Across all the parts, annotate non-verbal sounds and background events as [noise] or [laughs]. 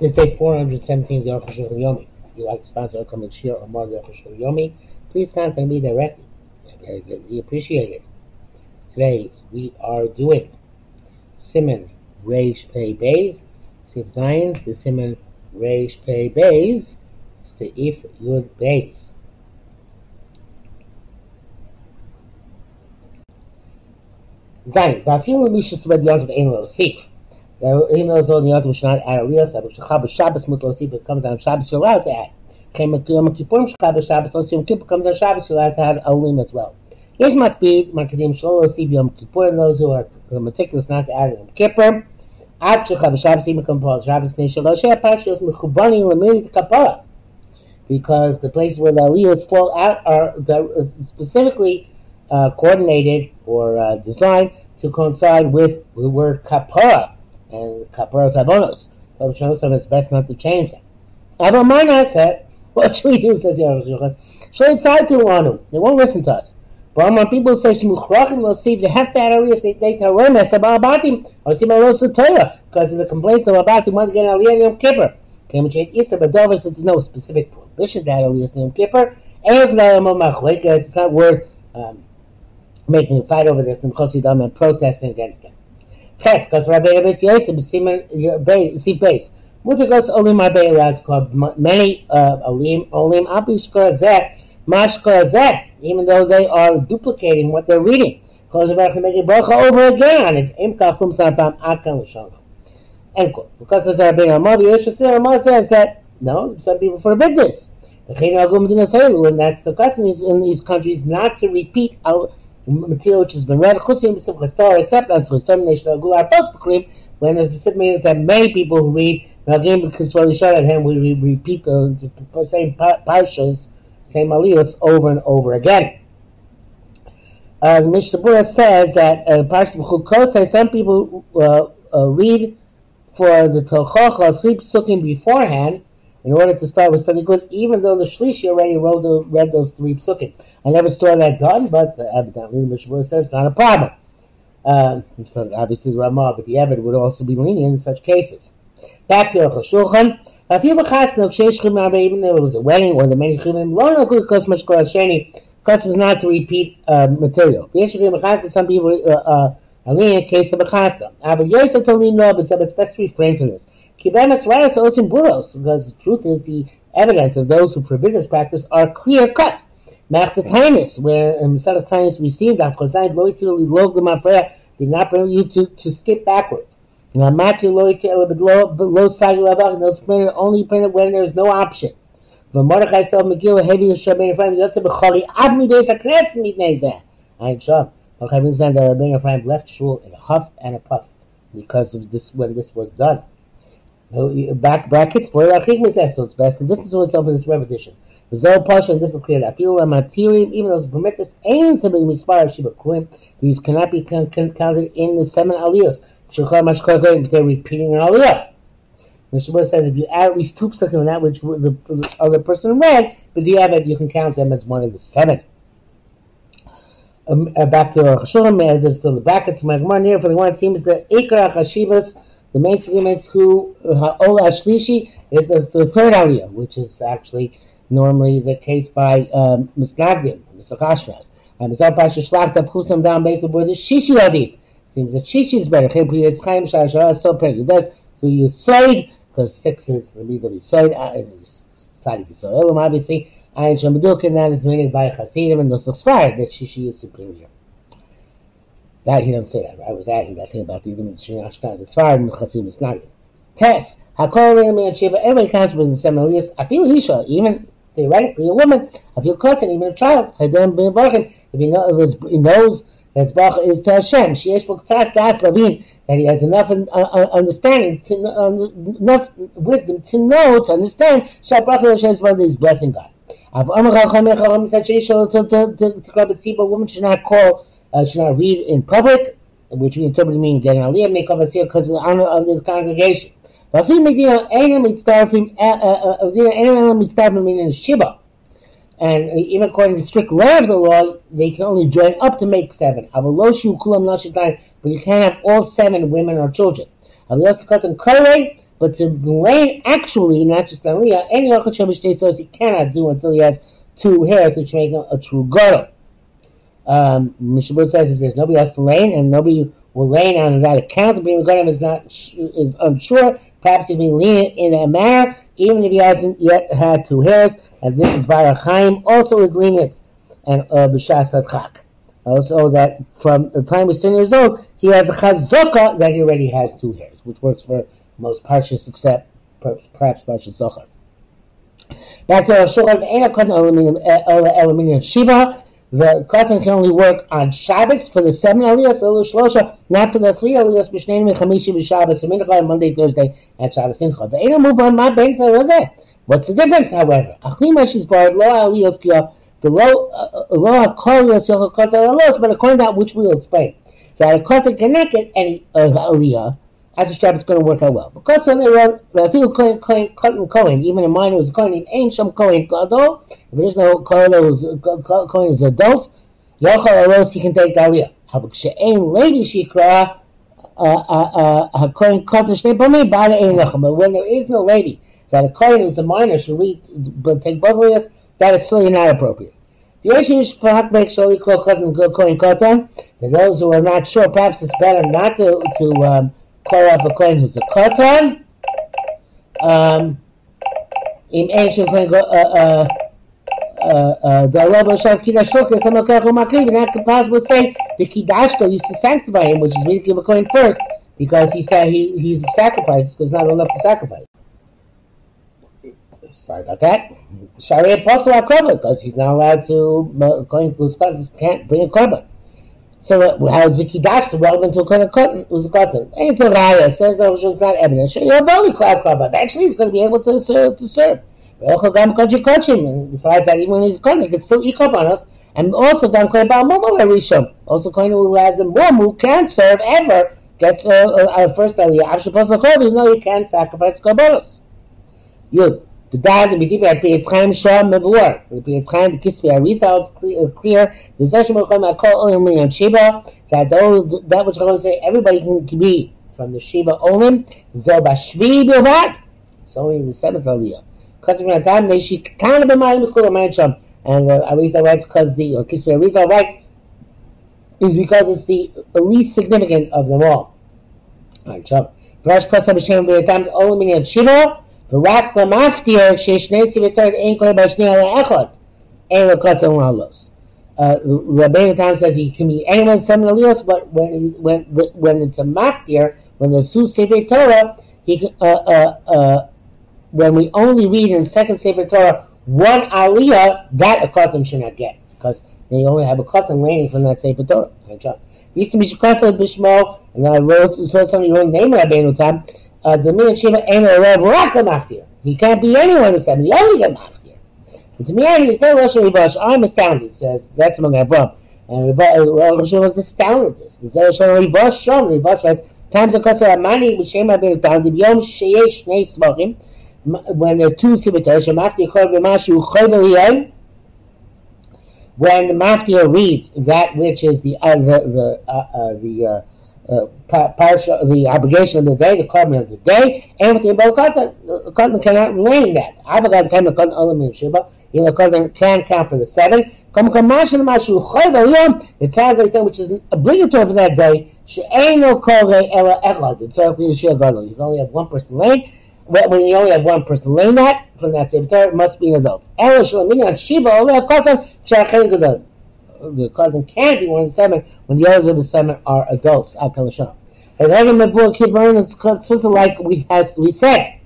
This day 417 is the Aruch Yomi. If you'd like to sponsor a coming shir or more of the Aruch Yomi, please contact me directly. We appreciate it. Today we are doing Siman Reish Pei Beis, Sif Zion, the Siman Reish Pei Beis, Seif Yud Beis. Zion, Vafilu Misha Sibad Yontav Ein Lo Seif. even though it's only yontif, we should not add aliyah, but shachar b'Shabbos mut l'osif, it comes on Shabbos, you're allowed to add. Came Yom Kippurim shachar b'Shabbos, also Yom Kippur comes on Shabbos, you're allowed to add alim as well. Yesh matbid, makadim shlo l'osif Yom Kippurim, those who are meticulous not to add Yom Kippur, עד שחר בשבס אם מקום Shabbos נשי לא שהפרשיות מכוונים למיlit kapara, because the places where the aliyahs fall out are specifically uh, coordinated or uh, designed to coincide with the word kapara and kapara abonos. So it shows it's best not to change that. Abba Mana said, what should we do, says Yerushachan? Should side to one They won't listen to us. But when people say Shmuchrachim will see if they have to aliyah, they take a remes about Abatim, or see Maros the Torah, because of the complaints of Abatim want to get aliyah in Yom Kippur. Came and Yisra, but Dover says no specific prohibition to aliyah in Yom Kippur. It's not worth um, making a fight over this and Chosidam and protesting against it. Ches, because Rabbi Yosef Yosef, see base. Mutter goes olim Rabbi allowed to call many uh, olim, olim abishkar zeh, mashkar zeh, even though they are duplicating what they're reading. Because Baruch making bracha over again on it. Im kafum sanpam akan l'shalom. End quote. Because as Rabbi Ramah, the Ramah says that, no, some people forbid this. And that's the custom in these countries not to repeat out material which has been read, chusim b'simchas Torah, except on chusim nation agular post when there's specific that many people who read Nagim shot at him, we repeat the, the same parshas, same aliyos over and over again. Uh, Mishnah Berurah says that uh, Parshas B'chukot some people uh, uh, read for the Tochacha three psukim beforehand in order to start with something good, even though the Shlishi already the, read those three psukim. I never saw that done, but uh, evidently the Mishnah says it's not a problem. Uh, obviously the Ramah, but the Evid would also be lenient in such cases. Back to Aruch Shulchan. Even though it was a wedding or the many chumim, lo no good custom sheni. Custom is not to repeat uh, material. Some people uh, uh, in case of a custom. But Yosef told me no, but it's best to refrain from this. Kibemas Radas Osim Buros, because the truth is the evidence of those who forbid this practice are clear cut. Machtatanis, where um, Tainis received Afchosain Loitil Log the did not permit you to, to skip backwards. Now Mati Loitil Lo Sagi Lavach, those printed only printed when there is no option. But Mordechai saw Megillah and Shabbat Ephraim Yotze B'choli Ad Mi Beis HaKnesset Mitnei Zeh. Ein Shom. Okay, we understand that Rabbeinu Ephraim left shul in a huff and a puff because of this when this was done. Back brackets for Achik so it's best. This is what's over this repetition. The Zohar Pasha, and this is clear. That material, even those permit this, ain't somebody mispar Shiva Kurim. These cannot be counted in the seven aliyos. They're repeating an aliyah. The Shabbat says if you add at least two psukim on that which the, the other person read, but the Abbot, you can count them as one of the seven. Um, uh, back to Rosh Hashanah, there's still the brackets. My Gemara here for the one it seems that Ikra Chashivas, the main segments who Ola Shlishi is the, the third aliyah, which is actually normally the case by um, Misnagdim, Misachashras. And Pasha Shlach of Chusam down based on the Shishi Adit. Seems that Shishi is better. Chibri it's Chaim Shashara so pretty. Does so you side because six is the leader of side side of Yisrael. Obviously, Ayin Shamaduk and that is meaning by Chasidim and those Sfar that Shishi is superior. That he doesn't say that. I was adding that thing about the and Shri Ashkenaz. As far as Chasidim is not. Test. Hakol Le'im Shiva. Everybody counts with the Semelius. I feel Isha, even theoretically a woman, I feel cotton, even a child, Hadam ben Barkin, if he, know, if he knows that Baruch is to Hashem, Sheesh Buktzas Das Lavin, that he has enough uh, uh, understanding, to, uh, enough wisdom to know, to understand, Shabbat Hashem is blessing God. Av Amar Chachamim said Sheesh to grab a woman should not call, uh, should not read in public, which we interpret to mean getting aliyah, make of a because of the honor of the congregation. Uh, uh, uh, and even according to strict law of the law, they can only join up to make seven. But you can't have all seven women or children. But to rain actually, not just Aliyah, any Lachachem Shtei he cannot do until he has two hairs, which make a true girdle. Um, Mishabur says if there's nobody else to lane and nobody will lane on that account, the being girdle is not is unsure. Perhaps he lean in a manner, even if he hasn't yet had two hairs, And this Varachayim also is lenient and uh, b'shas adchak. Also, that from the time he's 10 years old, he has a chazaka that he already has two hairs, which works for most parshas except perhaps parshas zochar. Back to Shulchan, ain't a cotton aluminium shiva. The cotton can only work on Shabbos for the seven aliyahs, Elul shlosha, not for the three aliyahs, b'shneim chamishi b'Shabbos, mincha, Monday, Thursday, and Shabbos simcha. The ain't a move on my bench, What's the difference, however? Achim is barred lo the law, uh, law calls laws, but according to that which we will explain. So a kota connected any uh, aliyah, as a Shabbat, it's going to work out well. Because when they wrote, I think Kohen, Kohen, Kohen, Kohen, even a minor was a Kohen named Ein Sham Kohen Gadol, if there is no Kohen who's Kohen is adult, Yochel Aros, he can take the aliyah. However, She'ein Levi Shikra, HaKohen Kodesh Nebami, Bala Ein Lechem. But when there is no lady, that a Kohen who's a minor should read, take both aliyahs, that is still not appropriate. The issue is for Hakbek Shali Kohen Kohen For those who are not sure, perhaps it's better not to, to um, a Kohen who's a Kotan. Um, in ancient Kohen, uh, uh, uh, the Allah Bashar Kiddush Focus, I'm not going and that could possibly say the Kiddashko used to sanctify him, which is really give a coin first, because he said he, he's a sacrifice, because not enough to sacrifice. Sorry about that. Sorry, Apostle Korban, because he's not allowed to, to his can't bring a Korban. So uh, how is Vikidash relevant to a kind of cotton? Who's a cotton? It's a raya. Says oh, it's not evidence. Actually, he's going to be able to serve. To serve. And besides that, even when he's cotton, he can still eat us. And also, Gam Korbal Momo Rishon. Also, Kohen who has a mom who can't serve ever gets a, a, a first aliyah. Apostle Korban, no, he can't sacrifice Korbanos. Yud. The dad the Medivir at Be'etz Chaim Shah Mevor. The Be'etz Chaim, the Kisvi Arisa, it's clear. The Zeshim Rucham Akol Olim and Sheba, that those, that which Chacham say everybody can, can be from the Sheba Olim, Zel Bashvi Bilvat, it's only the seventh Aliyah. Because of that time, they she kind of b'mayim mikul amayim and uh, the Arisa writes because the or Kisvi Arisa right is because it's the least significant of them all. Alright, so Rosh Kosam B'Shem B'Etam Olim and Sheba, ורק למפתיע ששני סביתות אין קורא בשני על האחד, אין לו קוטן לעלות. Rabbeinu Tam says he can be anyone's seven aliyos, but when he's, when when it's a maftir, when there's two sefer Torah, he can, uh, uh, uh, when we only read in the second sefer Torah one aliyah, that a cotton should not get because they only have a cotton raining from that sefer Torah. Used to be Shukasa Bishmo, and I wrote so somebody wrote name Rabbeinu Tam the Min Shiva ain't a Reb Rak Maftir. He can't be anyone the seven. He only Maftir. But to me, he said Rosh Ribash, I'm astounded, says, that's among Avram. And Rosh was astounded this. He said Rosh Ribash, Shon, Ribash writes, times the Kosar Amani, which came up in the the Yom Sheyesh Nei Smachim, when there are two Sibatar, Shemaftir Chor B'Mashu Choyvel when the Maftir reads that which is the uh, the the, uh, uh, the uh, uh, parsha, the obligation of the day, the carbon of the day, and with the cotton cannot relate that. Avogad can the cotton element shiba, you know, cotton can count for the seven. Come come mashin mashu choy It sounds like which is obligatory for that day. She'ain no kol ela echad. It's all the shia gadol. You only have one person lane. When you only have one person lane that from that same it must be an adult. Ela shalamin shiba only a cotton she'achen gadol the cousin can be one of the seven when the others of the seven are adults. Al Kalashon. And the it's supposed like we has we said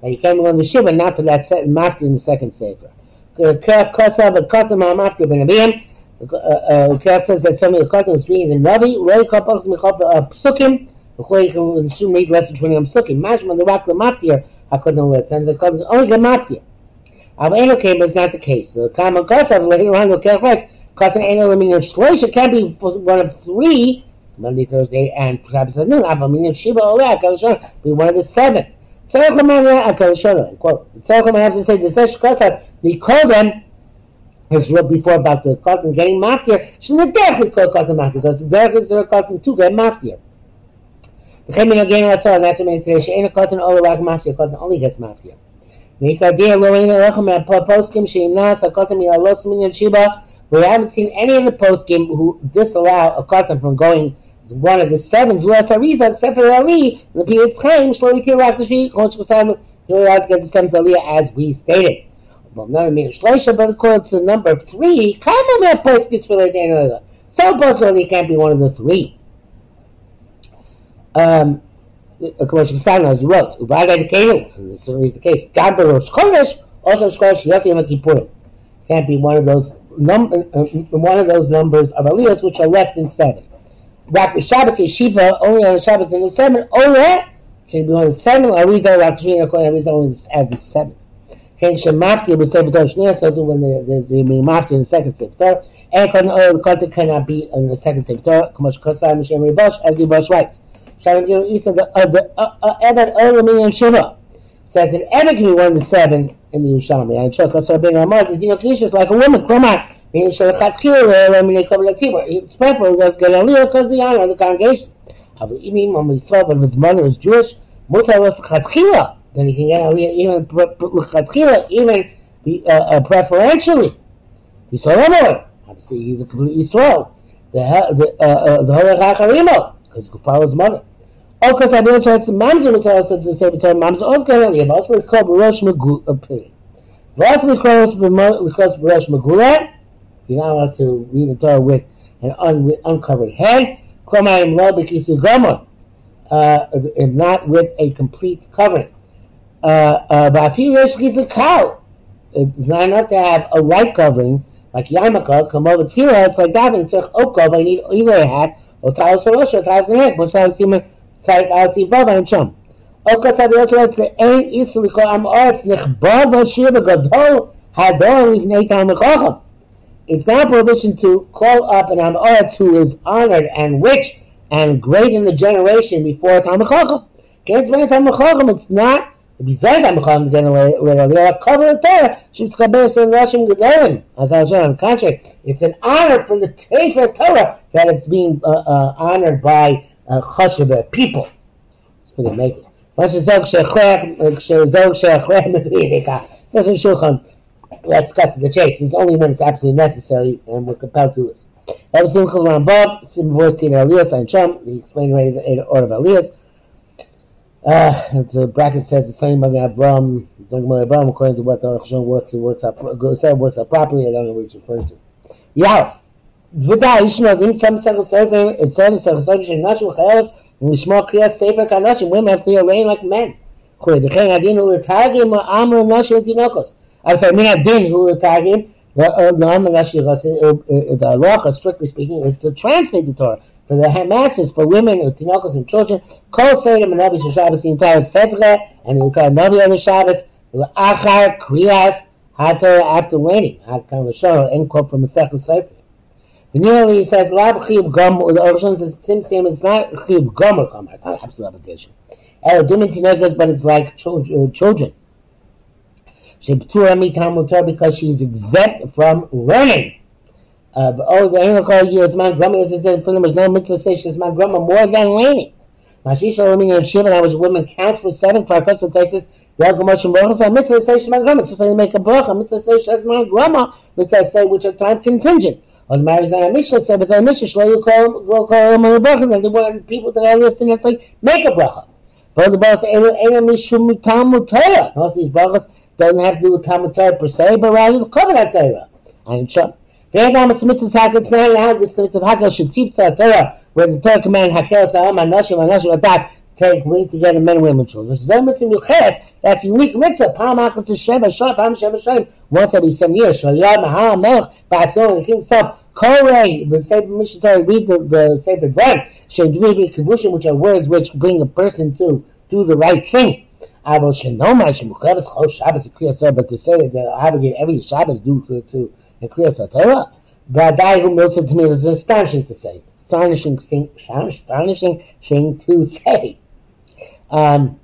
that you can't go on the shiva not for that set mafka in the second sefer. Uh, Kosav and Kotam mafka ben Abiyam. Uh, uh, Kav says that some of the Kotam is reading the Navi. Roy Kopos Michop Psukim. Can should read less than twenty on Psukim. Mashma the Rak the Maftir. Hakodon Letz and the Kotam only get Maftir. However, came is not the case. The common Kosav later on the collecting an annual aluminum slice. It can be one of three Monday, Thursday, and Shabbos at noon. Aluminum Shiva Oleh Akalashon be one of the seven. Tzarech Lomar Akalashon. Quote. Tzarech I have to say the Sesh Kosar. The Koven has wrote before about the cotton getting maftir. Shouldn't definitely derech is called cotton maftir because derech is a cotton to get maftir. V'chem min again atzor and that's a meditation. Ain't a cotton all about maftir. Cotton only gets maftir. Mikra dir lo ain't a lechem and poskim sheimnas a cotton milalos minyan shiba we haven't seen any of the post game who disallow a cotton from going one of the sevens who has a reason except for Ali, the period's Chaim, Shloi Tirak Tashi, Kosh Kosan, you're allowed to get the seventh Aliyah as we stated. But according to number three, Kama Mer Poskis for the Some Poskis can't be one of the three. Um, to as he wrote, Ubaga Kenu, and this is the case, Gabber Rosh Chodesh, also Shkosh Yotim Kippurim. Can't be one of those num- uh, one of those numbers of aliyahs which are less than seven. Rak Shabbos Yeshiva only on Shabbos in the seven. Only can be on the seven. Arizal Rak according to Arizal only as the seven. Ken Shemafti will say B'tor Shnia so when the the the in the second Sefer. And all the Kota cannot be in the second Sefer. Kamash Kosai Mishem Ribosh as the Bosh writes. Shalom Gil Isa the uh, uh, uh, Evan Olam and Shiva says, an Eric who won the seven in the Yerushalmi. I took us a big amount. You know, Kish is like a woman. Come on. It's painful that's going to because the honor of the congregation. But even when we saw that his mother was Jewish, Mutar was Chatchila. Then he can get a Aliyah even Chatchila, even uh, uh, preferentially. He's a Romer. Obviously, he's a complete Yisrael. The, uh, the, uh, uh, the Holy Chacharimo, because he could follow his mother. Oh, because I know it's Mamzer to say the term Mamzer also aliyah, but also called Megula. Also, it's called Barosh Megula. You're not allowed to read the Torah with an un- uncovered head. Klomayim lo b'kisu gomer, uh, and not with a complete covering. Uh, uh, Ba'afilu cow. It's not enough to have a white covering, like yarmulke, come over tefillah, it's like it's like okov, I need either a hat, or talis or a or talis and head, which I was seeing, it's not a prohibition to call up an Amorat who is honored and rich and great in the generation before a Talmud Chacham. Can't explain Talmud. It's not besides Talmud Chacham generate later. Cover the Torah. She's kabbalah so Russian gedolim. On the contrary, it's an honor for the Sefer Torah that it's being uh, uh, honored by Chashav people. It's pretty amazing. Let's cut to the chase. It's only when it's absolutely necessary, and we're compelled to this. Ever Simcha Bob, Simcha Seen Elias, and Chum, he explained already the order of Elias. Uh, the bracket says the same about Avram, according to what the Rosh works, it works out, said works out properly. I don't know what he's referring to. Yalf. ודאי, יש נוהגים שם ספר ספר, אצלנו ספר ספר של נשים וחיילות, ולשמוע קריאת ספר כאנשים, women have to be like men. וכן הדין הוא לתרגם אמר נשים ותינוקות. I'm sorry, Minat Din, who is talking, the halacha, strictly speaking, is to translate the Torah for the masses, for women, tinokos, and children. Kol Seder Menavi Shabbos, the entire Sedre, and the entire Navi of the Shabbos, Achar Kriyas Hator after raining. Hakam Rishon, end quote from the Second Sefer. The nearly says Lab Chiyub Gom. The Ocean says Tim statement. It's not Chiyub Gom or Gom. It's not absolute obligation. Elodim Tinokos, but it's like children. because she's exempt from learning. Uh, oh, the English years man grandma as I said for them there's no mitzvah say she's my grandma more than learning. Mashisha women in Shiva, I was woman counts for seven for a custom places. Motion Baruch so mitzvah she's my grandma. Just like make a bracha. Mitzvah say she's my grandma. Mitzvah say which are time contingent. Or the on a Mishnah said, but the Mishnah shlo them a bracha. And the one people that are listening, it's like make a bracha. But the Baruch say, "Ena mishum mitam mutaya." Most of these brachas doesn't have to do with Torah per se, but rather the covenant Torah. I'm sure. The where the Torah command hakel sa'am anashim anashim adat take link together men women children. That's unique mitzvah. Palm Akas Hashem Hashem Palm Hashem Hashem. Once every seven years. Shalayam Ha'am Melech Batzon. The king himself. Korei. The Sefer Mishnah Read the, the Sefer Brand. Shemdviri Kibushim. Which are words which bring a person to do the right thing. But to say that I have to get every Shabbos due to, to the Kriyas Torah, but that who mills to me is astonishing to say. Astonishing, astonishing thing to say. Um,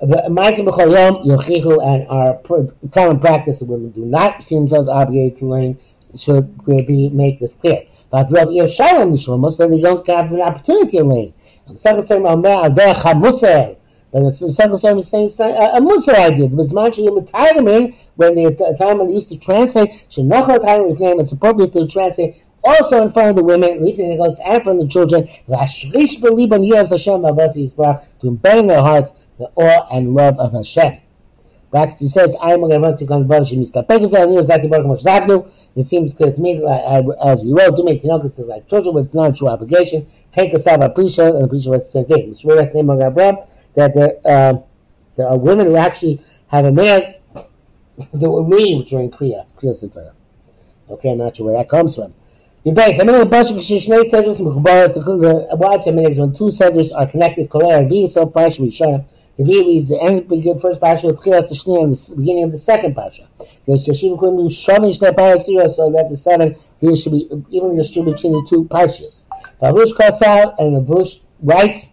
Ma'asim b'chol yom yochichu and our common practice of women do not see themselves obligated to learn should be make this clear. But Rav Yishalam Mishlomo said they don't have an opportunity to learn. But the second Psalm is saying a musar idea. It was much in when the time they used to translate shenachal time name, it's appropriate to translate also in front of the women, leaving it goes and from the children. To embed in their hearts the awe and love of Hashem. Brackets, he says, I am going to is the Zabnu. It seems clear to me, as we wrote, do make Tinokus like children with non true obligation. Take us a sab appreciate and appreciate the same thing. Which really that's the name of Abraham, that there, uh, there are women who actually have a man [laughs] that will leave during Kriya, Kriya Sitara. Okay, I'm not sure where that comes from. The mean, a bunch of Shishnei Seders, Mechubaras, the watch, I mean, when two Seders are connected, Kolei, V, so Parsha, Rishonah. The V reads the end begin first parsha of Tchilas Shni and the beginning of the second parsha. The Shashim Kulim Shonish the Parasira so that the seven these should be evenly distributed between the two parshas. Baruch calls out and the Bush writes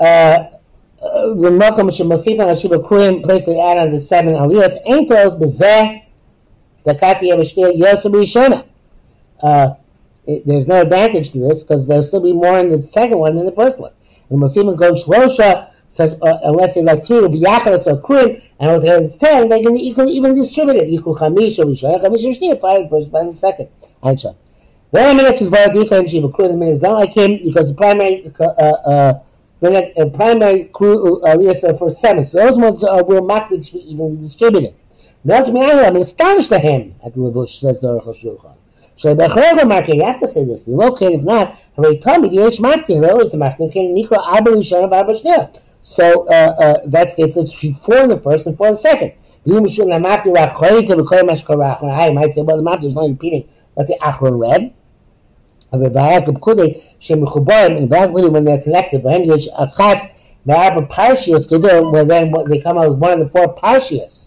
uh, uh the Malcolm Shemosif and Hashiba Kulim place the add on the seven aliyahs ain't those bezeh the Kati Yavashtir Yosef Rishona. Uh, there's no advantage to this because there'll still be more in the second one than the first one. And Mosim goes Shlosha, uh, unless they like two of Yachalas or Krim, and with it's ten, they can even distribute it. Equal Chamish or Rishon, Chamish or Shnir, five first, five the second. Aisha. Then I'm going to divide the Ephraim Shiva Krim, the minute now I came because the primary, uh, uh, primary crew, uh, for seven. So those ones uh, will makbid to be evenly distributed. I'm astonished at him, at Ravush says the Aruch HaShulchan. So Bechrova Marker, you have to say this. okay, if not, care if not. Hare Tami, Yesh Marker, a Marker, Ken Nikra Abba Rishon of Abba So uh, uh, that's the difference for the first and for the second. You might say, well, the Marker is not repeating what the Achron read. When they're connected, language, Achas, the Abba Parshias, Gedur, where then they come out with one of the four Parshias.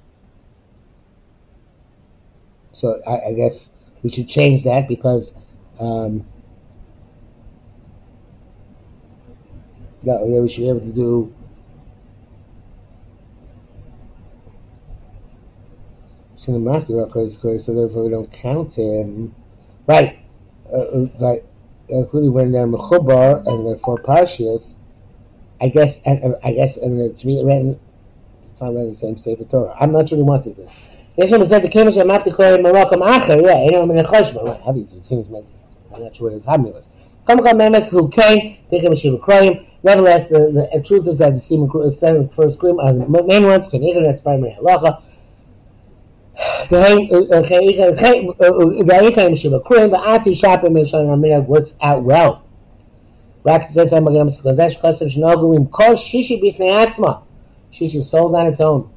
So I, I guess we should change that because um, that way we should be able to do cinematic so therefore we don't count him. Right. Uh, uh right. Including when they're mechubar and they're four parshias, I guess, and, I guess, and it's written, it's not written the same Sefer Torah. I'm not sure who wants it this. Yeshem said the Kemish Amati Koy Morocco Acher, yeah, in a Choshba, right, obviously, it seems like, I'm not sure what his Hamni was. Come come Memes who came, take him Shiva Kroyim, Nevertheless, the, the truth is that the semen seven first cream are uh, the main ones. Can even that's primary halacha. The Eichaim uh, uh, Shiva Krim, the Ati Shapim Mishan Aminag works out well. Rack says I'm going to Kodesh Kosev Shnogulim Kol Shishi Bifnei Atzma. Shishi sold on its own.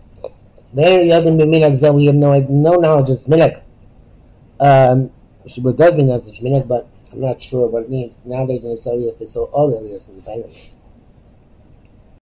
There Yodim B'Minag Zeh, we have no, no knowledge of Minag. Um, Shiva does mean that's Minag, but I'm not sure what it means. Nowadays in areas, they saw all the areas independently.